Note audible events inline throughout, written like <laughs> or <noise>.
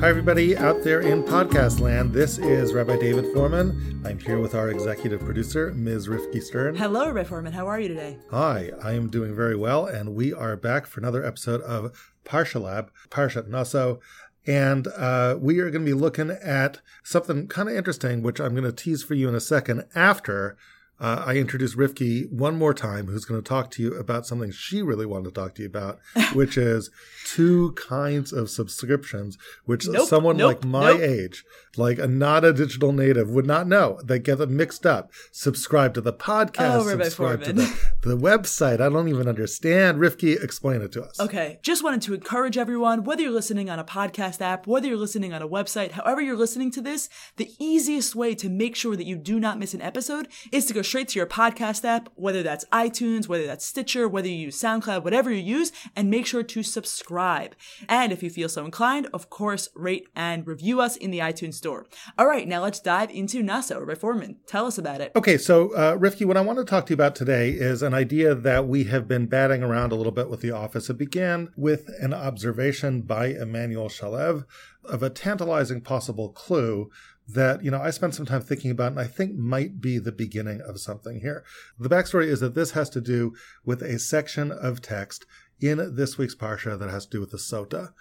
Hi, everybody out there in podcast land. This is Rabbi David Fohrman. I'm here with our executive producer, Ms. Rivky Stern. Hello, Rabbi Fohrman. How are you today? Hi, I am doing very well, and we are back for another episode of Parsha Lab, Parshat Naso. And uh, we are going to be looking at something kind of interesting, which I'm going to tease for you in a second after uh, I introduce Rivky one more time, who's going to talk to you about something she really wanted to talk to you about, <laughs> which is two kinds of subscriptions, which Nope, someone nope, like my nope. age, like a not a digital native, would not know. They get them mixed up. Subscribe to the podcast, Oh, subscribe to the, the website. I don't even understand. Rivky, explain it to us. Okay, just wanted to encourage everyone, whether you're listening on a podcast app, whether you're listening on a website, however you're listening to this, the easiest way to make sure that you do not miss an episode is to go straight to your podcast app, whether that's iTunes, whether that's Stitcher, whether you use SoundCloud, whatever you use, and make sure to subscribe. And if you feel so inclined, of course, rate and review us in the iTunes store. All right, now let's dive into Naso. Rabbi Fohrman, tell us about it. Okay, so uh, what I want to talk to you about today is an idea that we have been batting around a little bit with the office. It began with an observation by Emmanuel Shalev of a tantalizing possible clue that you know I spent some time thinking about, and I think might be the beginning of something here. The backstory is that this has to do with a section of text in this week's parsha that has to do with the sota.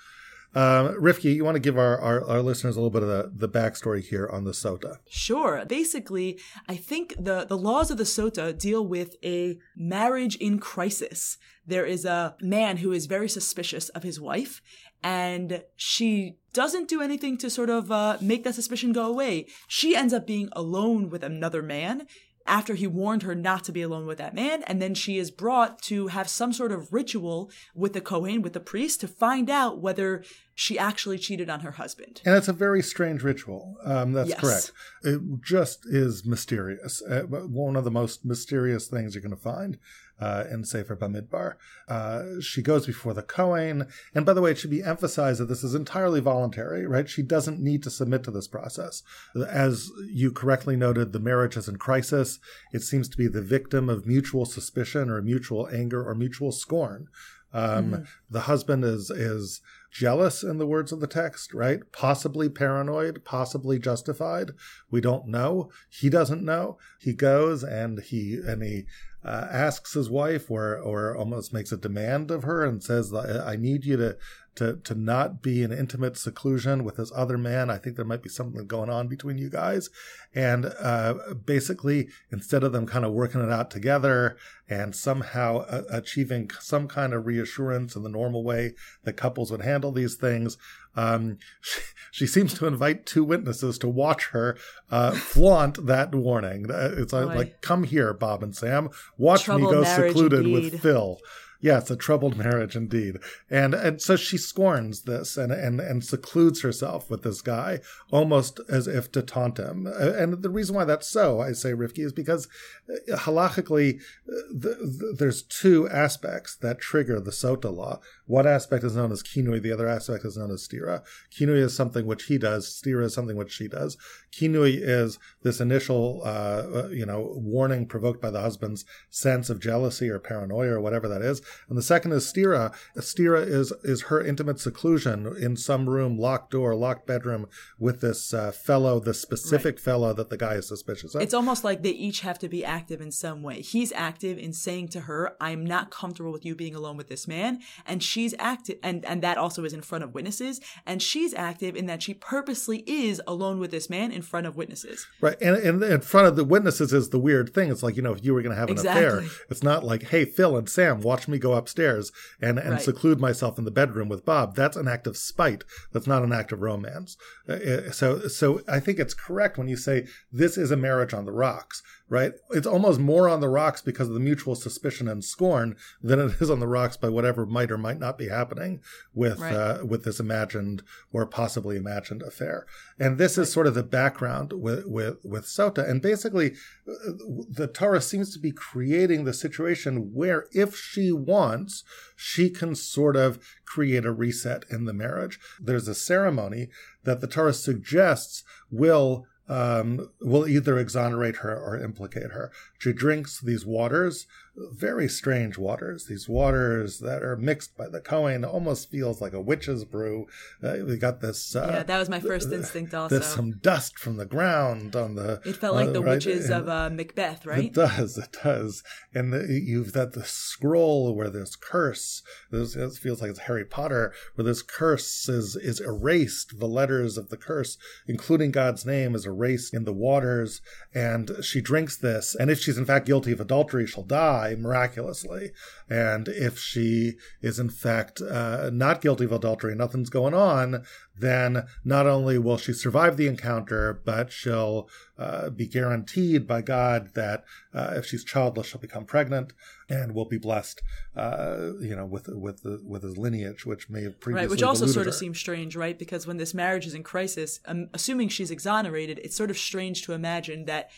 Um, Rivky, you want to give our, our, our listeners a little bit of the, the backstory here on the sota? Sure. Basically, I think the, the laws of the Sota deal with a marriage in crisis. There is a man who is very suspicious of his wife, and she doesn't do anything to sort of uh, make that suspicion go away. She ends up being alone with another man after he warned her not to be alone with that man, and then she is brought to have some sort of ritual with the Kohen, with the priest, to find out whether she actually cheated on her husband. And it's a very strange ritual. Um, that's Yes. correct. It just is mysterious. Uh, one of the most mysterious things you're going to find uh, in Sefer Bamidbar. Uh, she goes before the Kohen. And by the way, it should be emphasized that this is entirely voluntary, right? She doesn't need to submit to this process. As you correctly noted, the marriage is in crisis. It seems to be the victim of mutual suspicion or mutual anger or mutual scorn. Um, The husband is is jealous in the words of the text, right? Possibly paranoid, possibly justified. We don't know. He doesn't know. He goes and he and he uh, asks his wife, or or almost makes a demand of her, and says, "I need you to." To, to not be in intimate seclusion with this other man. I think there might be something going on between you guys. And uh, basically, instead of them kind of working it out together and somehow uh, achieving some kind of reassurance in the normal way that couples would handle these things, um, she, <laughs> she seems to invite two witnesses to watch her uh, flaunt that warning. Uh, It's like, Boy. like, come here, Bob and Sam, watch Troubled me go secluded indeed. with Phil. Yeah, it's a troubled marriage indeed. And and so she scorns this and and and secludes herself with this guy almost as if to taunt him. Uh, And the reason why that's so, I say, Rivky, is because uh, halachically, uh, th- th- there's two aspects that trigger the sota law. One aspect is known as kinui, the other aspect is known as stira. Kinui is something which he does, stira is something which she does. Kinui is this initial, uh, uh, you know, warning provoked by the husband's sense of jealousy or paranoia or whatever that is. And the second is stira. Stira is is her intimate seclusion in some room, locked door, locked bedroom with this uh, fellow, the specific fellow that the guy is suspicious of. It's almost like they each have to be active in some way. He's active in saying to her, I'm not comfortable with you being alone with this man. And she's active, and, and that also is in front of witnesses. And she's active in that she purposely is alone with this man in front of witnesses. Right. And, and in front of the witnesses is the weird thing. It's like, you know, if you were going to have an affair, it's not like, hey, Phil and Sam, watch me go upstairs and, and Right. seclude myself in the bedroom with Bob. That's an act of spite. That's not an act of romance. Uh, uh, So, so I think it's correct when you say this is a marriage on the rocks, right? It's almost more on the rocks because of the mutual suspicion and scorn than it is on the rocks by whatever might or might not be happening with, Right. uh, with this imagined or possibly imagined affair. And this is sort of the background with, with, with Sota. And basically, uh, the Torah seems to be creating the situation where if she wants, she can sort of create a reset in the marriage. There's a ceremony that the Torah suggests will um, will either exonerate her or implicate her. She drinks these waters very strange waters. These waters that are mixed by the Kohen almost feels like a witch's brew. Uh, we got this. Uh, yeah, that was my first instinct. Also, there's some dust from the ground on the. It felt like uh, the right? witches and of uh, Macbeth, right? It does. It does. And the, you've got the scroll where there's curse. This it feels like it's Harry Potter, where this curse is is erased. The letters of the curse, including God's name, is erased in the waters. And she drinks this, and if she's in fact guilty of adultery, she'll die miraculously. And if she is in fact uh, not guilty of adultery, nothing's going on, then not only will she survive the encounter, but she'll uh, be guaranteed by God that uh, if she's childless, she'll become pregnant and will be blessed, uh, you know, with with the, with his lineage, which may have previously right, which also sort her. of seems strange, right? Because when this marriage is in crisis, um, assuming she's exonerated, it's sort of strange to imagine that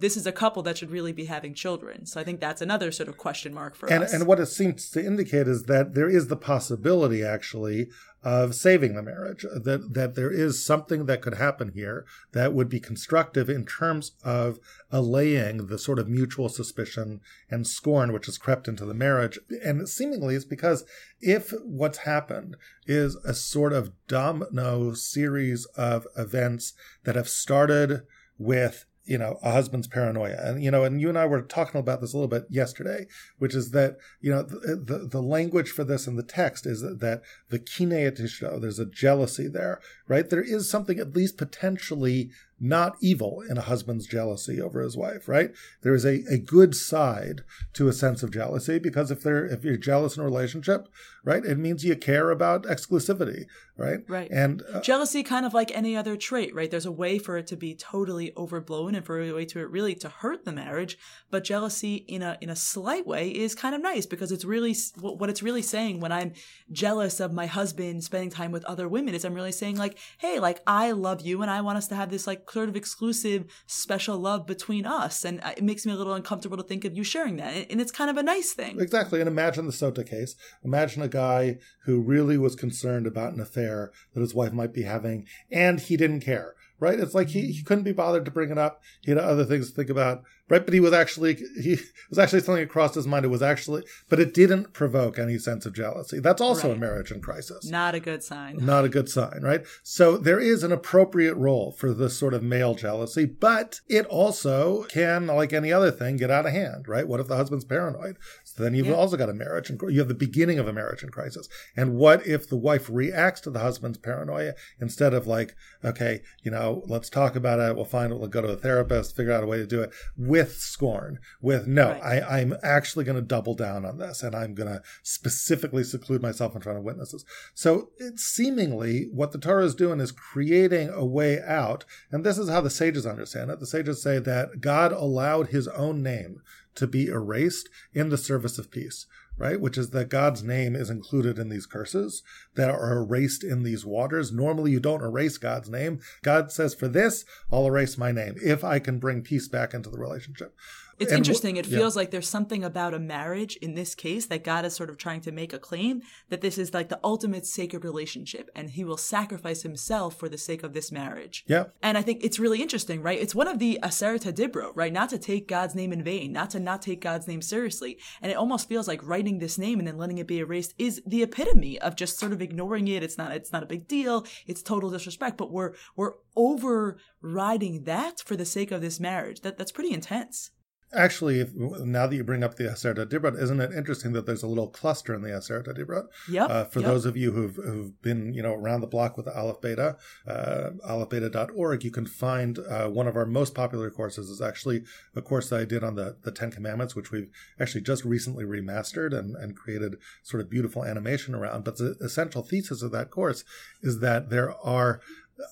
this is a couple that should really be having children. So I think that's another sort of question mark for and, us. And what it seems to indicate is that there is the possibility, actually, of saving the marriage. That that there is something that could happen here that would be constructive in terms of allaying the sort of mutual suspicion and scorn which has crept into the marriage. And seemingly it's because if what's happened is a sort of domino series of events that have started with you know a husband's paranoia. And you know and you and i were talking about this a little bit yesterday which is that you know the the, the language for this in the text is that, that the kineatishto there's a jealousy there right there is something at least potentially not evil in a husband's jealousy over his wife, right? There is a, a good side to a sense of jealousy because if they're if you're jealous in a relationship, right, it means you care about exclusivity, right? Right. And uh, jealousy, kind of like any other trait, right? There's a way for it to be totally overblown and for a way to it really to hurt the marriage, but jealousy in a in a slight way is kind of nice because it's really what it's really saying when I'm jealous of my husband spending time with other women is I'm really saying like, hey, like I love you and I want us to have this like sort of exclusive special love between us. And uh, it makes me a little uncomfortable to think of you sharing that. And it's kind of a nice thing. Exactly. And imagine the sota case. Imagine a guy who really was concerned about an affair that his wife might be having and he didn't care right? It's like he, he couldn't be bothered to bring it up. He had other things to think about right? But he was actually he was actually something that crossed his mind. It was actually, but it didn't provoke any sense of jealousy. That's also right. a marriage in crisis. Not a good sign. Not a good sign, right? So there is an appropriate role for this sort of male jealousy, but it also can, like any other thing, get out of hand, right? What if the husband's paranoid? So then you've yeah. also got a marriage and you have the beginning of a marriage in crisis. And what if the wife reacts to the husband's paranoia instead of like, okay, you know, let's talk about it. We'll find it. We'll go to a therapist, figure out a way to do it. With with scorn, with no, right. I, I'm actually going to double down on this and I'm going to specifically seclude myself in front of witnesses. So it's seemingly what the Torah is doing is creating a way out. And this is how the sages understand it. The sages say that God allowed his own name to be erased in the service of peace right? Which is that God's name is included in these curses that are erased in these waters. Normally, you don't erase God's name. God says, For this, I'll erase my name if I can bring peace back into the relationship. It's and interesting. It feels yeah. like there's something about a marriage in this case that God is sort of trying to make a claim that this is like the ultimate sacred relationship and he will sacrifice himself for the sake of this marriage. Yeah. And I think it's really interesting, right? It's one of the Aseret Dibro, right? Not to take God's name in vain, not to not take God's name seriously. And it almost feels like writing this name and then letting it be erased is the epitome of just sort of ignoring it. It's not, it's not a big deal. It's total disrespect, but we're, we're overriding that for the sake of this marriage. That, that's pretty intense. Actually, if, now that you bring up the Aseret Dibrot, isn't it interesting that there's a little cluster in the Aseret Dibrot? Yeah. Uh, for yep. those of you who've, who've been, you know, around the block with the Aleph Beta, uh, alephbeta.org, you can find uh, one of our most popular courses is actually a course that I did on the, the Ten Commandments, which we've actually just recently remastered and, and created sort of beautiful animation around. But the essential thesis of that course is that there are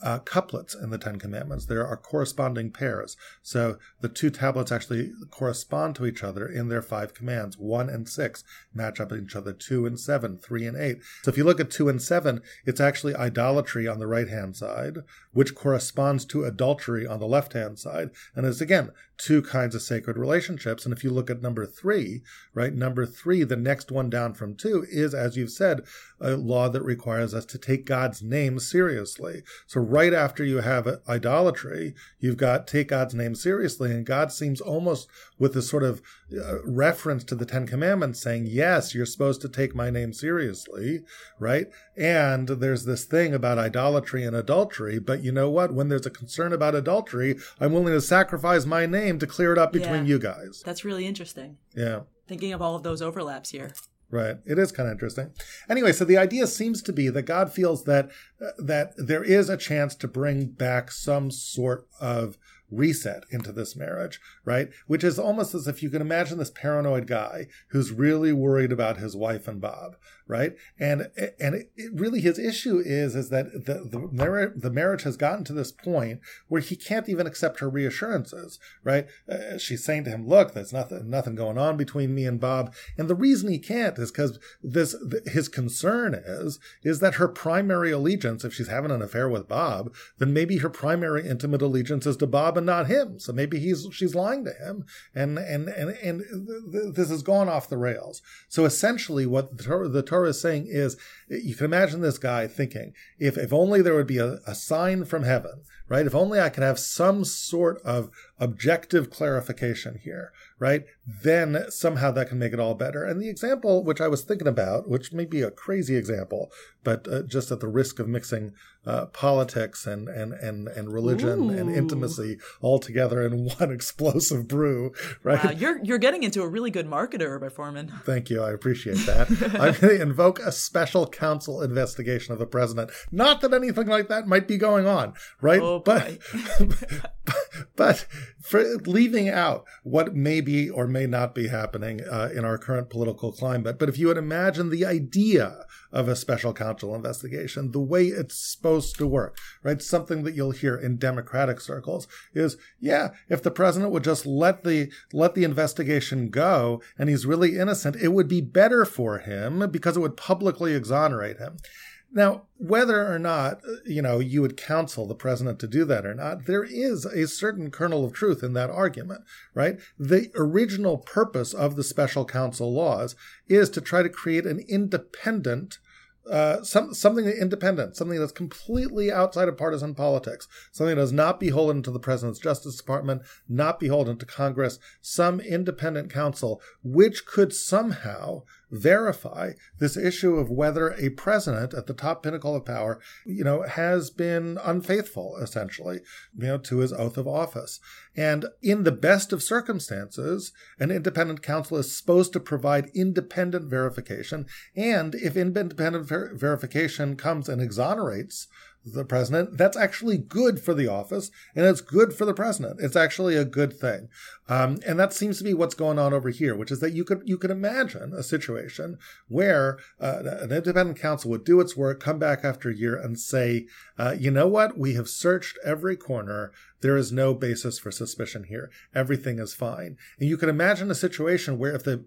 uh, couplets in the Ten Commandments. There are corresponding pairs. So the two tablets actually correspond to each other in their five commands. One and six match up with each other. Two and seven, three and eight. So if you look at two and seven, it's actually idolatry on the right hand side, which corresponds to adultery on the left hand side. And it's again two kinds of sacred relationships. And if you look at number three, right, number three, the next one down from two is, as you've said, a law that requires us to take God's name seriously. So right after you have idolatry, you've got take God's name seriously. And God seems almost with this sort of uh, reference to the Ten Commandments saying, yes, you're supposed to take my name seriously, right? And there's this thing about idolatry and adultery. But you know what? When there's a concern about adultery, I'm willing to sacrifice my name to clear it up between yeah, you guys. That's really interesting. Yeah. Thinking of all of those overlaps here. Right. It is kind of interesting. Anyway, so the idea seems to be that God feels that uh, that there is a chance to bring back some sort of reset into this marriage, right? Which is almost as if you can imagine this paranoid guy who's really worried about his wife and Bob, right? And and it, it really his issue is is that the the marriage the marriage has gotten to this point where he can't even accept her reassurances, right? Uh, she's saying to him, "Look, there's nothing nothing going on between me and Bob," and the reason he can't is because this his concern is is that her primary allegiance, if she's having an affair with Bob, then maybe her primary intimate allegiance is to Bob and not him. So maybe he's she's lying to him, and and and and this has gone off the rails. So essentially, what the the Torah is saying is, you can imagine this guy thinking, if if only there would be a, a sign from heaven, right? If only I could have some sort of objective clarification here, right? Then somehow that can make it all better. And the example which I was thinking about, which may be a crazy example, but uh, just at the risk of mixing uh, politics and and and and religion Ooh. and intimacy all together in <laughs> one explosive brew, right? Wow, you're you're getting into a really good marketer, Rabbi Fohrman. Thank you, I appreciate that. <laughs> I'm going to invoke a special counsel investigation of the president. Not that anything like that might be going on, right? Oh, but, but <laughs> but for leaving out what may be or may not be happening uh, in our current political climate. But if you would imagine the idea of a special counsel investigation, the way it's supposed to work, right? Something that you'll hear in Democratic circles is, yeah, if the president would just let the let the investigation go and he's really innocent, it would be better for him because it would publicly exonerate him. Now, whether or not, uh, you know, you would counsel the president to do that or not, there is a certain kernel of truth in that argument, right? The original purpose of the special counsel laws is to try to create an independent uh, some, something independent, something that's completely outside of partisan politics, something that is not beholden to the president's Justice Department, not beholden to Congress, some independent counsel, which could somehow verify this issue of whether a president at the top pinnacle of power, you know, has been unfaithful, essentially, you know, to his oath of office. And in the best of circumstances, an independent counsel is supposed to provide independent verification. And if independent ver- verification comes and exonerates the president, that's actually good for the office and it's good for the president. It's actually a good thing. Um, and that seems to be what's going on over here, which is that you could you could imagine a situation where uh, an independent counsel would do its work, come back after a year, and say, uh, "You know what? We have searched every corner. There is no basis for suspicion here. Everything is fine." And you can imagine a situation where, if the,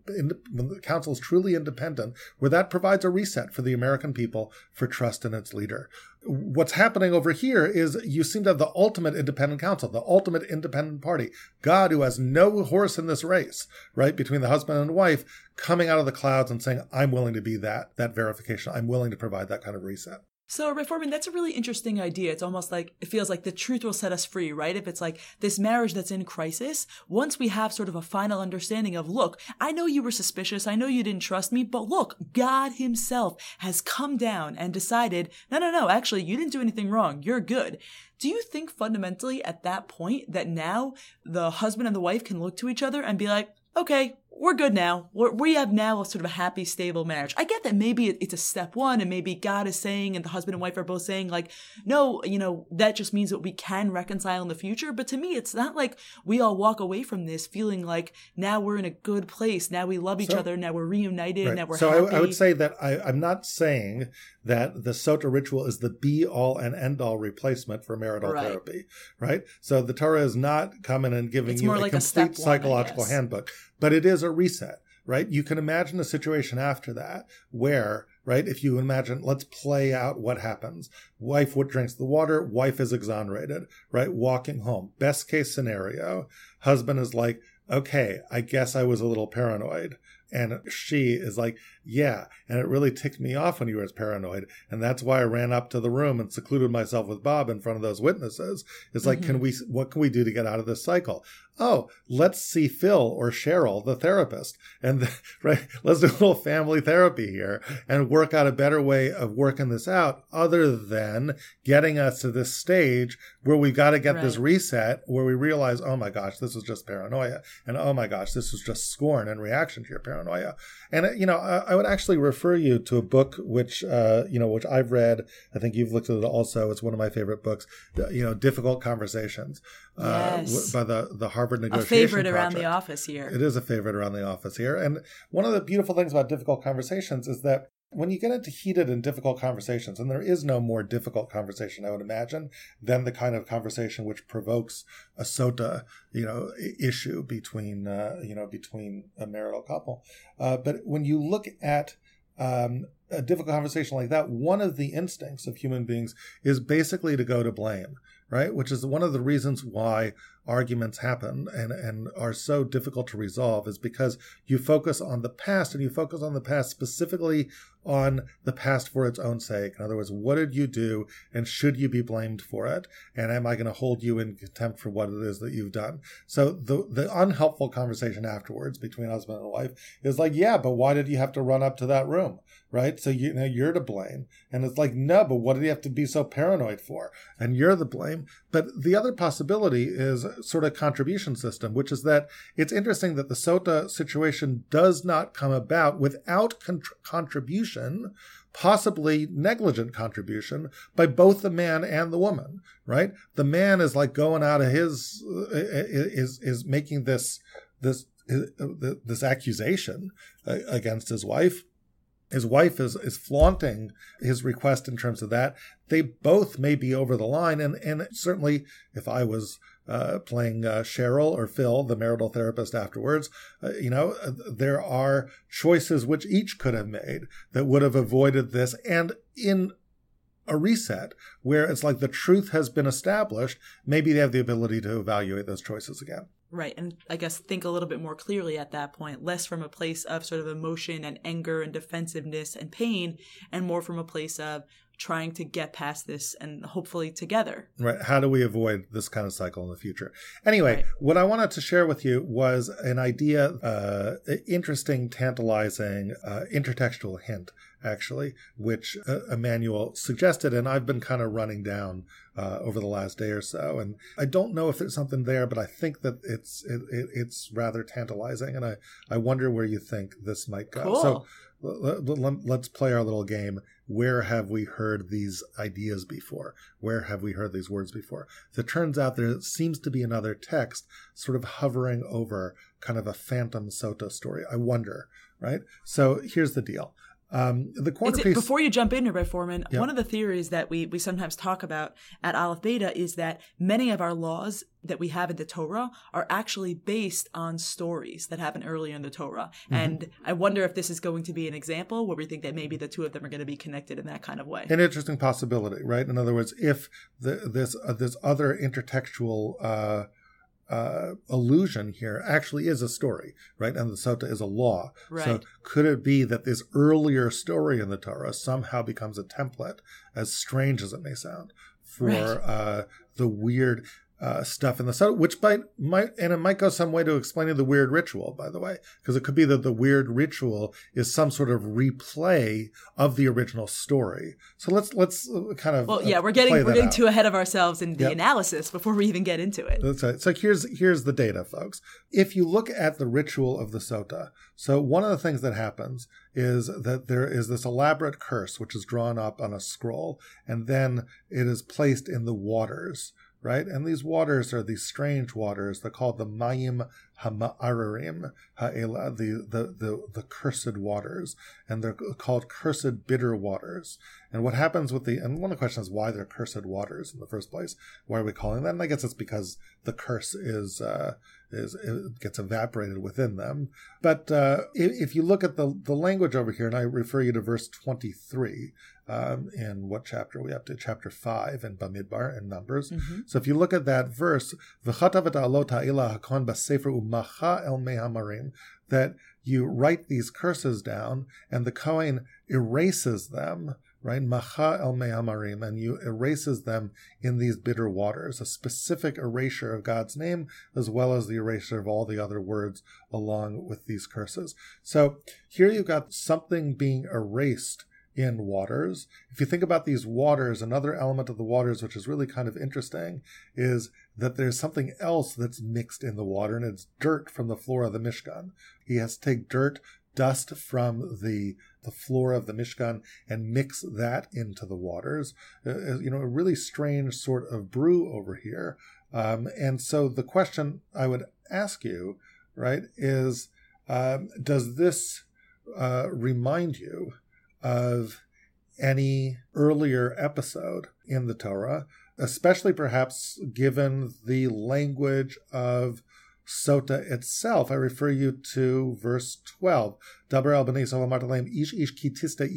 when the counsel is truly independent, where that provides a reset for the American people for trust in its leader. What's happening over here is you seem to have the ultimate independent counsel, the ultimate independent party, God, who has no horse in this race, right, between the husband and wife, coming out of the clouds and saying, I'm willing to be that, that verification. I'm willing to provide that kind of reset. So, reforming, that's a really interesting idea. It's almost like it feels like the truth will set us free, right? If it's like this marriage that's in crisis, once we have sort of a final understanding of, look, I know you were suspicious. I know you didn't trust me, but look, God himself has come down and decided, no, no, no, actually, you didn't do anything wrong. You're good. Do you think fundamentally at that point that now the husband and the wife can look to each other and be like, okay, we're good now. We're, we have now a sort of a happy, stable marriage. I get that maybe it's a step one and maybe God is saying and the husband and wife are both saying like, no, you know, that just means that we can reconcile in the future. But to me, it's not like we all walk away from this feeling like now we're in a good place. Now we love each so, other. Now we're reunited. Right. Now we're so happy. I, I would say that I, I'm not saying that the Sota ritual is the be all and end all replacement for marital right. therapy, right? So the Torah is not coming and giving it's you a like complete a psychological handbook, but it is a reset, right? You can imagine a situation after that where right? If you imagine, let's play out what happens. Wife what drinks the water, wife is exonerated, right? Walking home. Best case scenario, husband is like, okay, I guess I was a little paranoid. And she is like, yeah. And it really ticked me off when you were paranoid. And that's why I ran up to the room and secluded myself with Bob in front of those witnesses. It's like, mm-hmm. can we, what can we do to get out of this cycle? Oh, let's see Phil or Cheryl, the therapist. And the, <laughs> right, let's do a little family therapy here and work out a better way of working this out other than getting us to this stage where we've got to get right. this reset where we realize, oh my gosh, this was just paranoia. And oh my gosh, this was just scorn and reaction to your paranoia. And, you know, I, I would actually refer you to a book which uh, you know which I've read. I think you've looked at it also. It's one of my favorite books. You know, difficult conversations uh, yes. by the the Harvard Negotiation. A favorite Project. around the office here. It is a favorite around the office here. And one of the beautiful things about difficult conversations is that when you get into heated and difficult conversations, and there is no more difficult conversation, I would imagine, than the kind of conversation which provokes a sota, you know, issue between, uh, you know, between a marital couple. Uh, but when you look at um, a difficult conversation like that, one of the instincts of human beings is basically to go to blame right? Which is one of the reasons why arguments happen and, and are so difficult to resolve is because you focus on the past and you focus on the past specifically on the past for its own sake. In other words, what did you do and should you be blamed for it? And am I going to hold you in contempt for what it is that you've done? So the, the unhelpful conversation afterwards between husband and wife is like, yeah, but why did you have to run up to that room? Right? So you, know you're to blame, and it's like no, but what did you have to be so paranoid for? And you're the blame. But the other possibility is sort of contribution system, which is that it's interesting that the Sota situation does not come about without con- contribution possibly negligent contribution by both the man and the woman right the man is like going out of his uh, is is making this this uh, this accusation uh, against his wife his wife is is flaunting his request in terms of that. They both may be over the line, and and certainly if I was uh, playing uh, Cheryl or Phil, the marital therapist afterwards, uh, you know, uh, there are choices which each could have made that would have avoided this, and in a reset where it's like the truth has been established, maybe they have the ability to evaluate those choices again. Right. And I guess think a little bit more clearly at that point, less from a place of sort of emotion and anger and defensiveness and pain, and more from a place of trying to get past this and hopefully together. Right. How do we avoid this kind of cycle in the future? Anyway, right. what I wanted to share with you was an idea, uh, interesting, tantalizing, uh, intertextual hint actually, which uh, Emmanuel suggested, and I've been kind of running down uh, over the last day or so. And I don't know if there's something there, but I think that it's it, it, it's rather tantalizing, and I I wonder where you think this might go. Cool. So let, us play our little game. Where have we heard these ideas before? Where have we heard these words before? So it turns out there seems to be another text sort of hovering over kind of a phantom Sota story. I wonder, right? So here's the deal. Um, the corner piece. Before you jump in, Rabbi Fohrman, one of the theories that we, we sometimes talk about at Aleph Beta is that many of our laws that we have in the Torah are actually based on stories that happen earlier in the Torah. Mm-hmm. And I wonder if this is going to be an example where we think that maybe the two of them are going to be connected in that kind of way. An interesting possibility, right? In other words, if the, this uh, this other intertextual uh, uh, illusion here actually is a story, right? And the Sota is a law. Right. So could it be that this earlier story in the Torah somehow becomes a template, as strange as it may sound, for right. uh, the weird uh, stuff in the Sota, which might, might, and it might go some way to explaining the weird ritual, by the way, because it could be that the weird ritual is some sort of replay of the original story. So let's let's uh, kind of well, yeah, we're getting we're getting out. too ahead of ourselves in the yep. analysis before we even get into it. That's right. So here's here's the data, folks. If you look at the ritual of the Sota, so one of the things that happens is that there is this elaborate curse which is drawn up on a scroll, and then it is placed in the waters right? And these waters are these strange waters. They're called the Mayim hama'ararim ha'ela, the, the, the, the cursed waters, and they're called cursed bitter waters. And what happens with the, and one of the questions is why they're cursed waters in the first place. Why are we calling them? And I guess it's because the curse is, uh, is it gets evaporated within them. But uh, if you look at the the language over here, and I refer you to verse twenty three, um, in what chapter are we up to? Chapter five in Bamidbar in Numbers. Mm-hmm. So if you look at that verse, that you write these curses down, and the Kohen erases them right? Macha el me'amarim, and you erases them in these bitter waters, a specific erasure of God's name, as well as the erasure of all the other words along with these curses. So here you've got something being erased in waters. If you think about these waters, another element of the waters, which is really kind of interesting, is that there's something else that's mixed in the water, and it's dirt from the floor of the Mishkan. He has to take dirt dust from the the floor of the Mishkan and mix that into the waters. Uh, uh, you know, a really strange sort of brew over here. Um, and so the question I would ask you, right, is um, does this uh, remind you of any earlier episode in the Torah, especially perhaps given the language of sota itself. I refer you to verse 12. Dabar al ish ish kitista.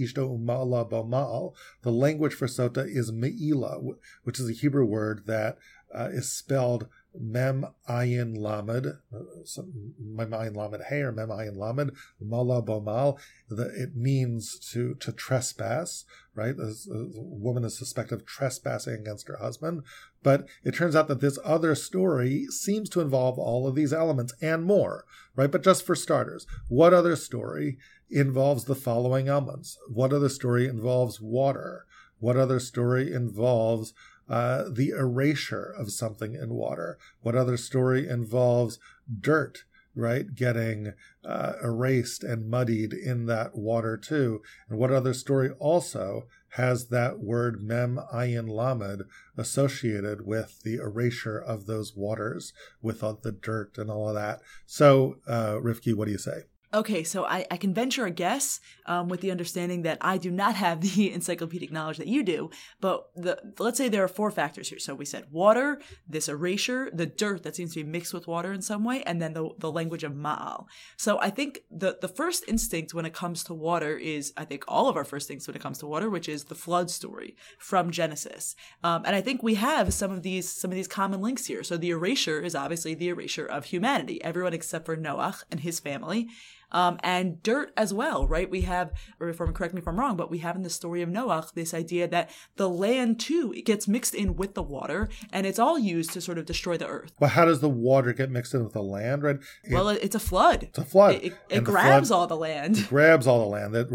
The language for sota is me'ila, which is a Hebrew word that uh, is spelled mem ayin lamed, mem ayin lamed hey or mem ayin lamed mala bomal. It means to to trespass, right? A, a woman is suspected of trespassing against her husband, but it turns out that this other story seems to involve all of these elements and more, right? But just for starters, what other story involves the following elements? What other story involves water? What other story involves uh, the erasure of something in water. What other story involves dirt, right, getting uh, erased and muddied in that water too? And what other story also has that word mem ayin lamed associated with the erasure of those waters, with all the dirt and all of that? So, uh, Rivky, what do you say? Okay, so I, I can venture a guess um, with the understanding that I do not have <laughs> the encyclopedic knowledge that you do. But the, let's say there are four factors here. So we said water, this erasure, the dirt that seems to be mixed with water in some way, and then the, the language of Ma'al. So I think the, the first instinct when it comes to water is, I think all of our first instincts when it comes to water, which is the flood story from Genesis. Um, and I think we have some of these some of these common links here. So the erasure is obviously the erasure of humanity, everyone except for Noach and his family um, and dirt as well, right? We have, or if I'm correct me if I'm wrong, but we have in the story of Noah this idea that the land too it gets mixed in with the water, and it's all used to sort of destroy the earth. Well, how does the water get mixed in with the land, right? It, well, it's a flood. It's a flood. It, it, it grabs flood, all the land. It <laughs> grabs all the land. That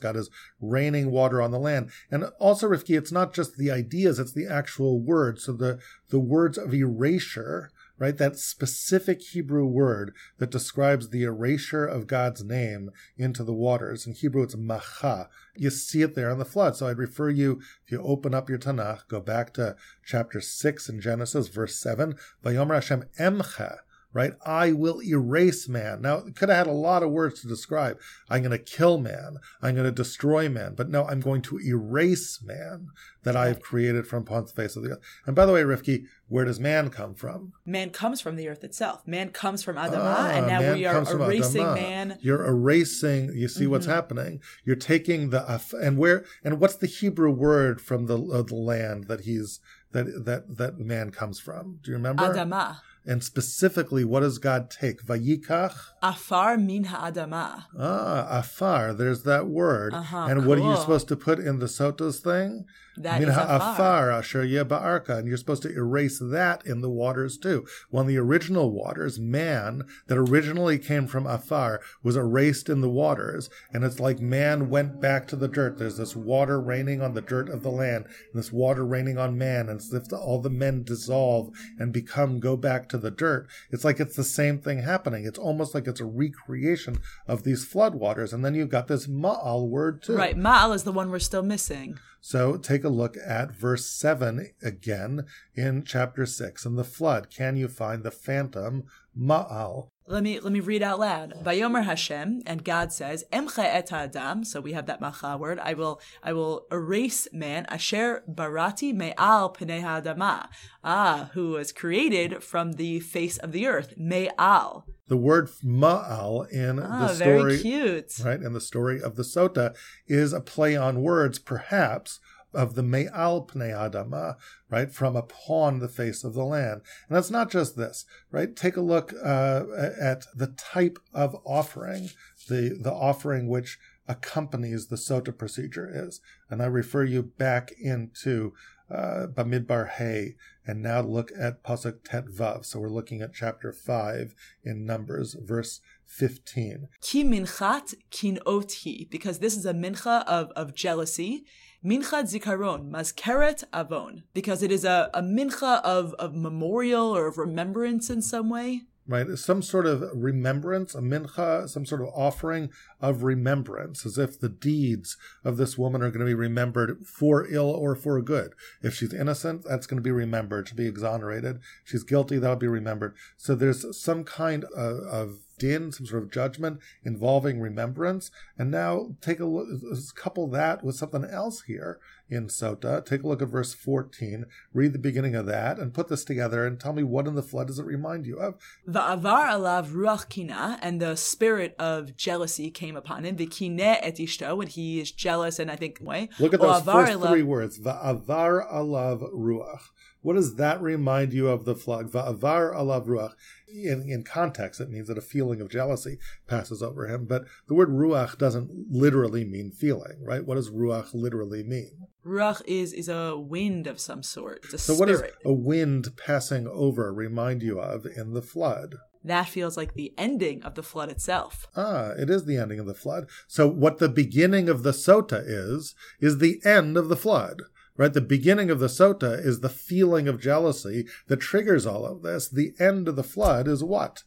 God is raining water on the land, and also Rivky, it's not just the ideas; it's the actual words. So the the words of erasure right? That specific Hebrew word that describes the erasure of God's name into the waters. In Hebrew, it's macha. You see it there on the flood. So I'd refer you, if you open up your Tanakh, go back to chapter 6 in Genesis, verse 7. Vayomer Hashem emcha right? I will erase man. Now, it could have had a lot of words to describe. I'm going to kill man. I'm going to destroy man. But no, I'm going to erase man that I have created from upon the face of the earth. And by the way, Rivky, where does man come from? Man comes from the earth itself. Man comes from Adamah, ah, and now we are erasing man. You're erasing. You see mm-hmm. what's happening. You're taking the and where and what's the Hebrew word from the uh, the land that he's that that that man comes from? Do you remember? Adamah. And specifically, what does God take? Vayikach? Afar min ha'adama. Ah, afar. There's that word. Uh-huh, and cool. what are you supposed to put in the sotas thing? That min ha'afar. Asher ba'arka. And you're supposed to erase that in the waters too. When the original waters, man, that originally came from afar, was erased in the waters. And it's like man went back to the dirt. There's this water raining on the dirt of the land, and this water raining on man. And as if all the men dissolve and become, go back to into the dirt, it's like it's the same thing happening. It's almost like it's a recreation of these floodwaters. And then you've got this ma'al word too. Right. Ma'al is the one we're still missing. So take a look at verse 7 again in chapter 6. In the flood, can you find the phantom ma'al? Let me let me read out loud. Vayomer Hashem, and God says, Emche et adam. So we have that macha word. I will I will erase man asher barati me'al pnei ha'adama. Ah, who was created from the face of the earth. Me'al. The word ma'al in Ah, the story, very cute. right, in the story of the Sota is a play on words, perhaps, of the me'al pnei adama, right, from upon the face of the land. And that's not just this, right? Take a look uh, at the type of offering, the, the offering which accompanies the Sota procedure is. And I refer you back into uh, Bamidbar Hay, and now look at Pasuk Tet Vav. So we're looking at chapter 5 in Numbers, verse 15. Ki minchat kinoti, because this is a mincha of, of jealousy. Minchat zikaron, maskeret avon, because it is a, a mincha of, of memorial or of remembrance in some way. right? Some sort of remembrance, a mincha, some sort of offering of remembrance, as if the deeds of this woman are going to be remembered for ill or for good. If she's innocent, that's going to be remembered, to be exonerated. She's guilty, that'll be remembered. So there's some kind of, of din, some sort of judgment involving remembrance. And now take a look, couple that with something else here in Sota. Take a look at verse 14, read the beginning of that, and put this together and tell me what in the flood does it remind you of? The Va'avar alav ruach kina, and the spirit of jealousy came upon him. V'kine et ishto, and he is jealous, and I think way. Look at those first three words. Va'avar alav ruach. What does that remind you of the flood? Va'avar alav ruach. In, in context, it means that a feeling of jealousy passes over him. But the word ruach doesn't literally mean feeling, right? What does ruach literally mean? Ruach is is a wind of some sort. It's a So, what does a wind passing over remind you of in the flood? That feels like the ending of the flood itself. Ah, it is the ending of the flood. So, what the beginning of the sota is, is the end of the flood. Right? The beginning of the sota is the feeling of jealousy that triggers all of this. The end of the flood is what?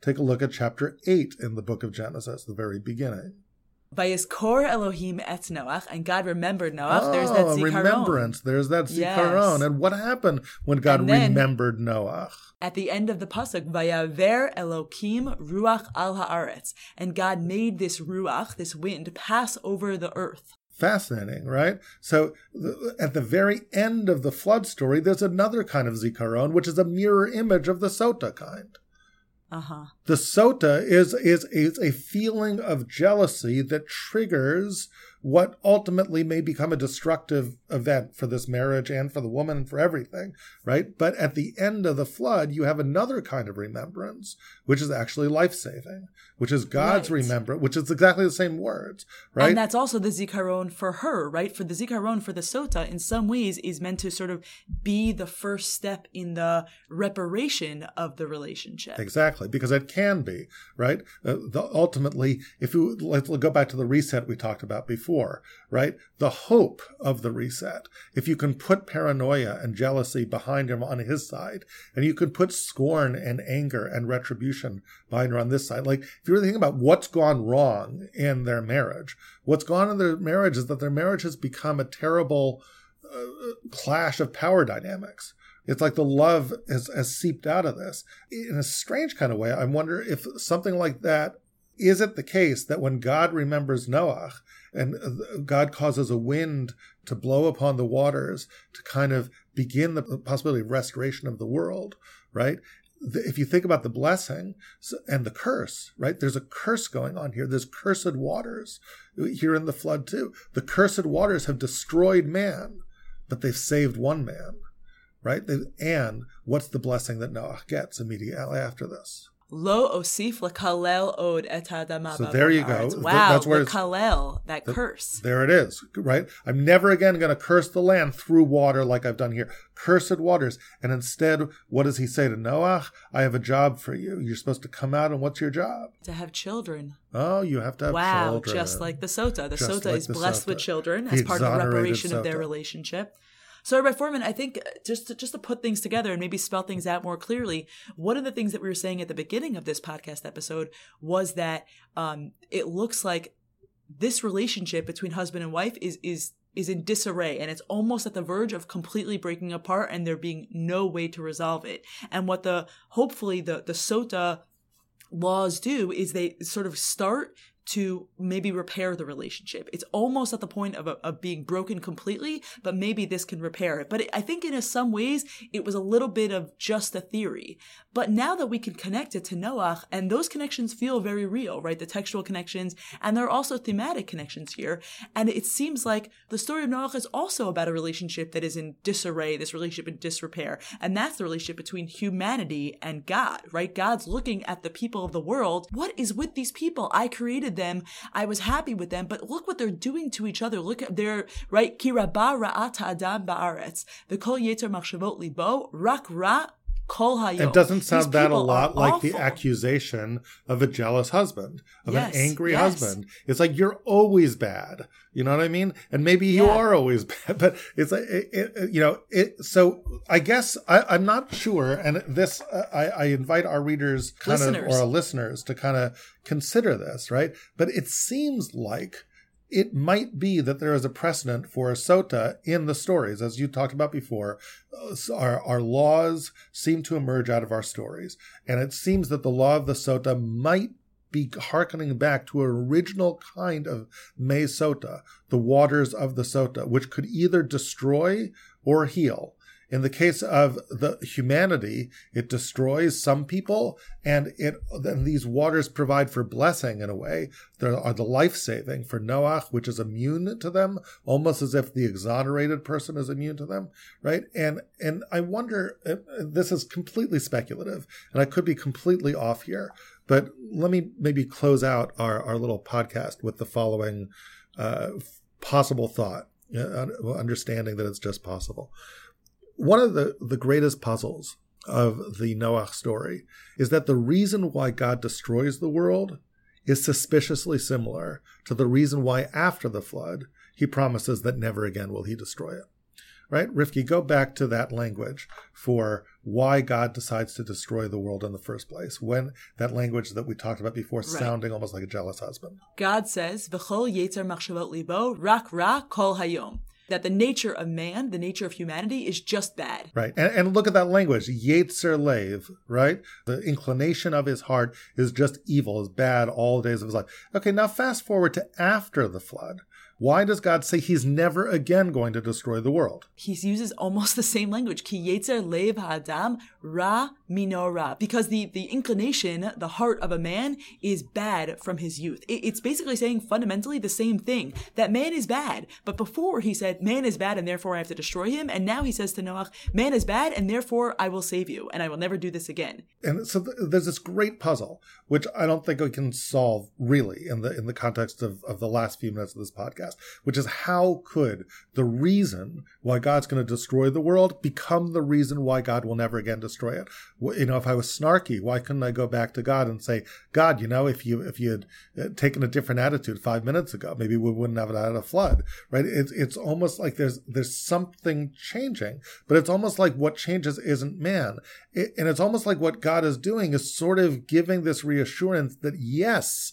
Take a look at chapter 8 in the book of Genesis, the very beginning. Vayizkor Elohim et Noach, and God remembered Noach. oh, There's that oh, zikaron. remembrance. There's that Yes. zikaron. And what happened when God then- remembered Noach? At the end of the pasuk, Vayaver Elohim Ruach al haaretz, and God made this ruach, this wind, pass over the earth. Fascinating, right? So th- at the very end of the flood story, there's another kind of zikaron, which is a mirror image of the sota kind. Uh huh. The sota is, is, is a feeling of jealousy that triggers what ultimately may become a destructive event for this marriage and for the woman and for everything, right? But at the end of the flood, you have another kind of remembrance, which is actually life saving, which is God's Right. remembrance, which is exactly the same words, right? And that's also the zikaron for her, right? For the zikaron for the sota, in some ways, is meant to sort of be the first step in the reparation of the relationship. Exactly, because it can be right. Uh, the, ultimately, if you let's go back to the reset we talked about before, right? The hope of the reset. If you can put paranoia and jealousy behind him on his side, and you can put scorn and anger and retribution behind her on this side, like if you really think about what's gone wrong in their marriage, what's gone in their marriage is that their marriage has become a terrible uh, clash of power dynamics. It's like the love has, has seeped out of this. In a strange kind of way, I wonder if something like that is it the case that when God remembers Noah and uh, God causes a wind to blow upon the waters to kind of begin the possibility of restoration of the world, right? If you think about the blessing and the curse, right? There's a curse going on here. There's cursed waters here in the flood too. The cursed waters have destroyed man, but they've saved one man right? And what's the blessing that Noah gets immediately after this? Lo osif lakalel od et So there you go. Wow, that's where kalel, that curse. There it is, right? I'm never again going to curse the land through water like I've done here. Cursed waters. And instead, what does he say to Noah? I have a job for you. You're supposed to come out, and what's your job? To have children. Oh, you have to have children. wow, children. just like the sota. The Just sota like is the blessed sota. with children The as part of the reparation of their relationship. So, Rabbi Fohrman, I think uh, just to, just to put things together and maybe spell things out more clearly, one of the things that we were saying at the beginning of this podcast episode was that um, it looks like this relationship between husband and wife is is is in disarray and it's almost at the verge of completely breaking apart and there being no way to resolve it. And what the hopefully the the sota laws do is they sort of start to maybe repair the relationship. It's almost at the point of, of being broken completely, but maybe this can repair it. But I think in some ways it was a little bit of just a theory. But now that we can connect it to Noach, and those connections feel very real, right? The textual connections, and there are also thematic connections here. And it seems like the story of Noach is also about a relationship that is in disarray, this relationship in disrepair. And that's the relationship between humanity and God, right? God's looking at the people of the world. What is with these people? I created them. I was happy with them, but look what they're doing to each other. Look at their, right? Ki rabba ra'ata adam ba'aretz. The kol yeter machshavot libo, rak ra Kol It doesn't sound that a lot like awful. the accusation of a jealous husband, of yes, an angry yes. husband. It's like you're always bad. You know what I mean? And maybe you yeah. are always <laughs> bad, but it's like, it, it, you know, it, so I guess I, am not sure. And this, uh, I, I, invite our readers kind listeners. of, or our listeners to kind of consider this, right? But it seems like it might be that there is a precedent for a sota in the stories, as you talked about before. Uh, our, our laws seem to emerge out of our stories, and it seems that the law of the sota might be harkening back to an original kind of me sota, the waters of the sota, which could either destroy or heal. In the case of the humanity, it destroys some people, and it then these waters provide for blessing in a way. There are the life saving for Noach, which is immune to them, almost as if the exonerated person is immune to them, right? And and I wonder, uh, this is completely speculative, and I could be completely off here, but let me maybe close out our our little podcast with the following uh, possible thought, uh, understanding that it's just possible one of the, the greatest puzzles of the Noah story is that the reason why God destroys the world is suspiciously similar to the reason why after the flood he promises that never again will he destroy it. Right? Rivky, go back to that language for why God decides to destroy the world in the first place. When that language that we talked about before, right. sounding almost like a jealous husband. God says, V'chol yetzer machshavot libo, rak ra kol hayom that the nature of man, the nature of humanity, is just bad. Right. And, and look at that language, Yetzer Lev, right? The inclination of his heart is just evil, is bad all the days of his life. Okay, now fast forward to after the flood. Why does God say he's never again going to destroy the world? He uses almost the same language. Ki yetzer lev ha'adam ra minora. Because the, the inclination, the heart of a man is bad from his youth. It, it's basically saying fundamentally the same thing. That man is bad. But before he said, man is bad and therefore I have to destroy him. And now he says to Noach, man is bad and therefore I will save you and I will never do this again. And so th- there's this great puzzle, which I don't think we can solve really in the, in the context of, of the last few minutes of this podcast podcast, which is how could the reason why God's going to destroy the world become the reason why God will never again destroy it? You know, if I was snarky, why couldn't I go back to God and say, God, you know, if you if you had uh, taken a different attitude five minutes ago, maybe we wouldn't have had a flood, right? It's it's almost like there's there's something changing, but it's almost like what changes isn't man, it, and it's almost like what God is doing is sort of giving this reassurance that yes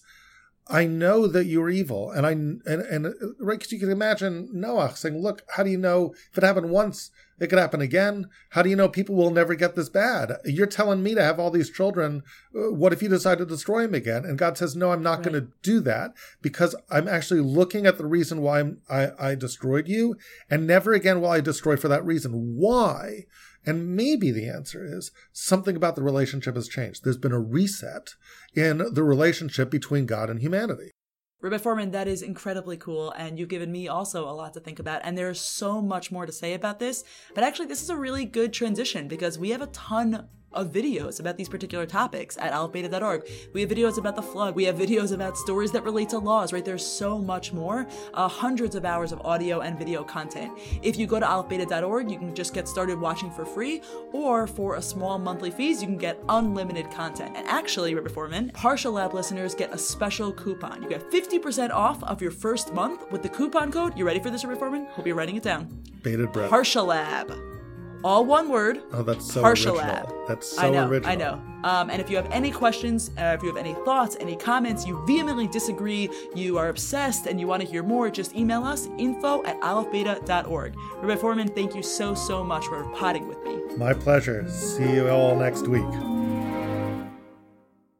I know that you're evil, and I and and right because you can imagine Noah saying, "Look, how do you know if it happened once, it could happen again? How do you know people will never get this bad? You're telling me to have all these children. What if you decide to destroy them again?" And God says, "No, I'm not right. going to do that because I'm actually looking at the reason why I I destroyed you, and never again will I destroy for that reason. Why?" And maybe the answer is something about the relationship has changed. There's been a reset in the relationship between God and humanity. Rabbi Fohrman, that is incredibly cool, and you've given me also a lot to think about. And there's so much more to say about this, but actually, this is a really good transition because we have a ton of videos about these particular topics at aleph-beta.org. We have videos about the flood. We have videos about stories that relate to laws, right? There's so much more. Uh, hundreds of hours of audio and video content. If you go to aleph-beta.org, you can just get started watching for free, or for a small monthly fees, you can get unlimited content. And actually, Rabbi Fohrman, Parsha Lab listeners get a special coupon. You get 50% off of your first month with the coupon code. You ready for this, Rabbi Fohrman? Hope you're writing it down. Bated breath. Parsha Lab. All one word. oh, that's so Parsha original. That's so I know, original. I know. Um, and if you have any questions, uh, if you have any thoughts, any comments, you vehemently disagree, you are obsessed, and you want to hear more, just email us info at aleph-beta.org. Rabbi Fohrman, thank you so, so much for potting with me. My pleasure. See you all next week.